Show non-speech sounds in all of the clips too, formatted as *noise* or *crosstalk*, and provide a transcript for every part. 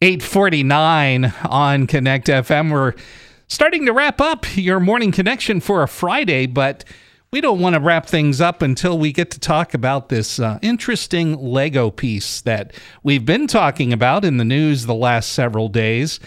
849 on Connect FM. We're starting to wrap up your morning connection for a Friday, but we don't want to wrap things up until we get to talk about this uh, interesting Lego piece that we've been talking about in the news the last several days.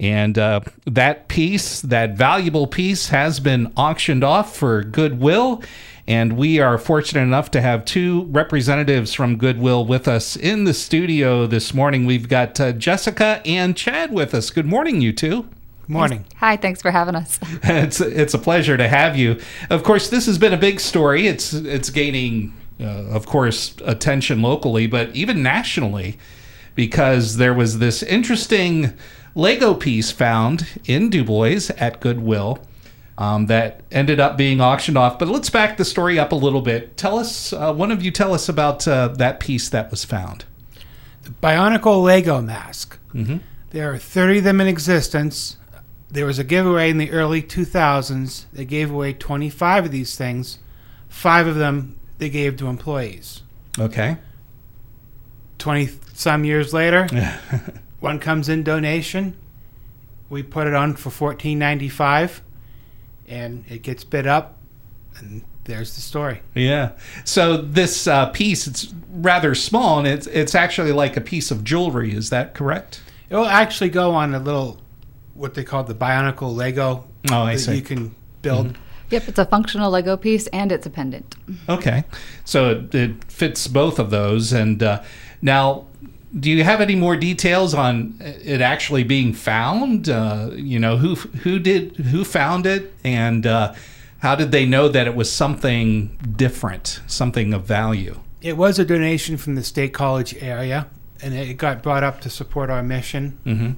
And uh, that piece, that valuable piece, has been auctioned off for goodwill. And we are fortunate enough to have two representatives from Goodwill with us in the studio this morning. We've got uh, Jessica and Chad with us. Good morning, you two. Good morning. Hi, thanks for having us. *laughs* it's it's a pleasure to have you. Of course, this has been a big story. It's it's gaining, uh, of course, attention locally, but even nationally, because there was this interesting Lego piece found in Dubois at Goodwill um, that ended up being auctioned off. But let's back the story up a little bit. Tell us, uh, one of you, tell us about uh, that piece that was found. The Bionicle Lego mask. Mm-hmm. There are 30 of them in existence. There was a giveaway in the early 2000s. They gave away 25 of these things. Five of them they gave to employees. Okay. 20 some years later, *laughs* one comes in donation. We put it on for 14.95 and it gets bid up, and there's the story. Yeah. So this uh, piece, it's rather small, and it's it's actually like a piece of jewelry. Is that correct? It will actually go on a little, what they call the Bionicle Lego. Oh, I see. You can build. Mm-hmm. Yep, it's a functional Lego piece and it's a pendant. Okay. So it, it fits both of those. And uh, now, do you have any more details on it actually being found? Uh, you know, who who did who found it, and uh, how did they know that it was something different, something of value? It was a donation from the State College area, and it got brought up to support our mission Mm-hmm.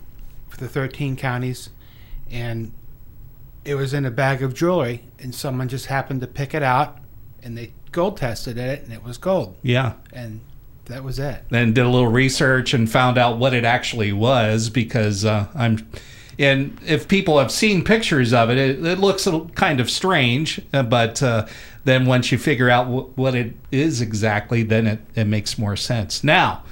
for the 13 counties. And it was in a bag of jewelry, and someone just happened to pick it out, and they gold tested it, and it was gold. Yeah. And that was it. Then did a little research and found out what it actually was because uh, I'm and if people have seen pictures of it it, it looks kind of strange uh, but uh, then once you figure out w- what it is exactly then it, it makes more sense. Now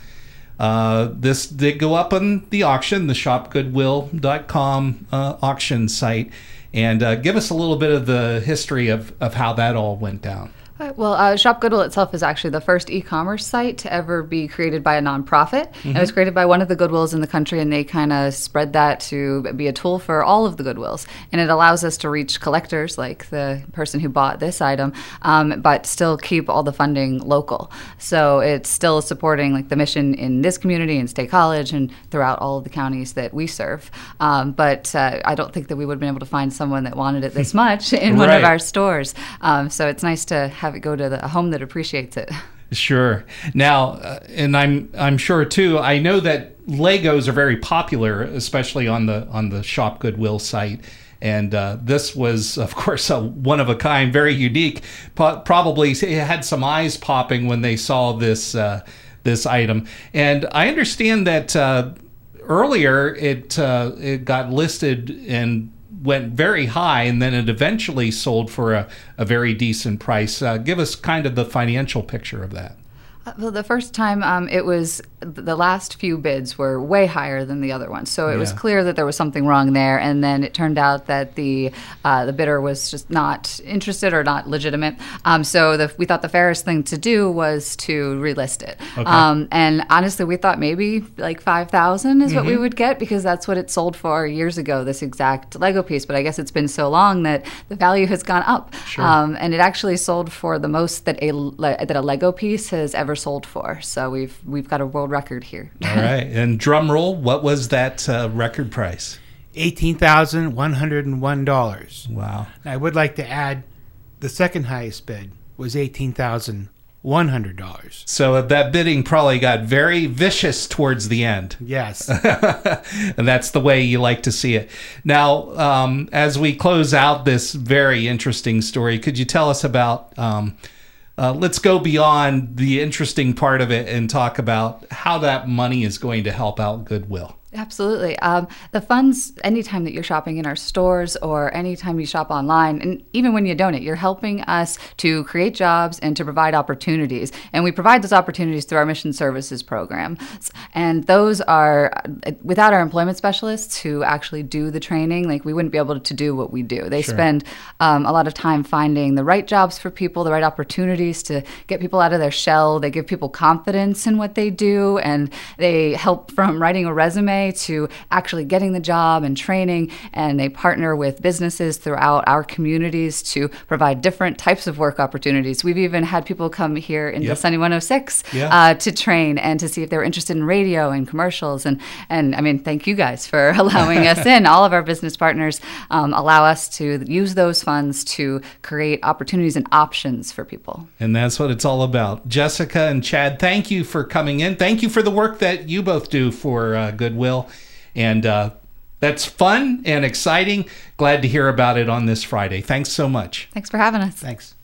uh, this did go up on the auction the shopgoodwill.com uh, auction site. And uh, give us a little bit of the history of, of how that all went down Right, Well, uh, Shop Goodwill itself is actually the first e-commerce site to ever be created by a nonprofit. Mm-hmm. It was created by one of the Goodwills in the country, and they kind of spread that to be a tool for all of the Goodwills. And it allows us to reach collectors, like the person who bought this item, um, but still keep all the funding local. So it's still supporting like the mission in this community, and State College, and throughout all of the counties that we serve. Um, but uh, I don't think that we would have been able to find someone that wanted it this *laughs* much in one of our stores. Um, so it's nice to have it go to the, a home that appreciates it. *laughs* Sure. Now, uh, and I'm I'm sure too. I know that Legos are very popular, especially on the on the Shop Goodwill site. And uh, this was, of course, a one of a kind, very unique. Po- probably had some eyes popping when they saw this uh, this item. And I understand that uh, earlier it uh, it got listed and went very high, and then it eventually sold for a, a very decent price. Uh, give us kind of the financial picture of that. Well, the first time um, it was the last few bids were way higher than the other ones, so it was clear that there was something wrong there. And then it turned out that the uh, the bidder was just not interested or not legitimate. Um, so the, we thought the fairest thing to do was to relist it. Okay. Um, and honestly, we thought maybe like five thousand is what Mm-hmm. we would get because that's what it sold for years ago. This exact Lego piece, but I guess it's been so long that the value has gone up. Sure. Um, and it actually sold for the most that a that a Lego piece has ever sold for. So we've we've got a world record here. *laughs* All right. And drum roll, what was that uh, record price? $18,101. Wow. I would like to add the second highest bid was $18,100. So that bidding probably got very vicious towards the end. Yes. *laughs* and that's the way you like to see it. Now, um, as we close out this very interesting story, could you tell us about? Um, uh, let's go beyond the interesting part of it and talk about how that money is going to help out Goodwill. Absolutely. Um, the funds, anytime that you're shopping in our stores or anytime you shop online, and even when you donate, you're helping us to create jobs and to provide opportunities. And we provide those opportunities through our mission services program. And those are, without our employment specialists who actually do the training, like we wouldn't be able to do what we do. They sure. spend um, a lot of time finding the right jobs for people, the right opportunities to get people out of their shell. They give people confidence in what they do, and they help from writing a resume to actually getting the job and training. And they partner with businesses throughout our communities to provide different types of work opportunities. We've even had people come here into yep. Sunny 106 yeah. uh, to train and to see if they were interested in radio and commercials. And, and I mean, thank you guys for *laughs* allowing us in. All of our business partners um, allow us to use those funds to create opportunities and options for people. And that's what it's all about. Jessica and Chad, thank you for coming in. Thank you for the work that you both do for uh, Goodwill. And uh, that's fun and exciting. Glad to hear about it on this Friday. Thanks so much. Thanks for having us. Thanks.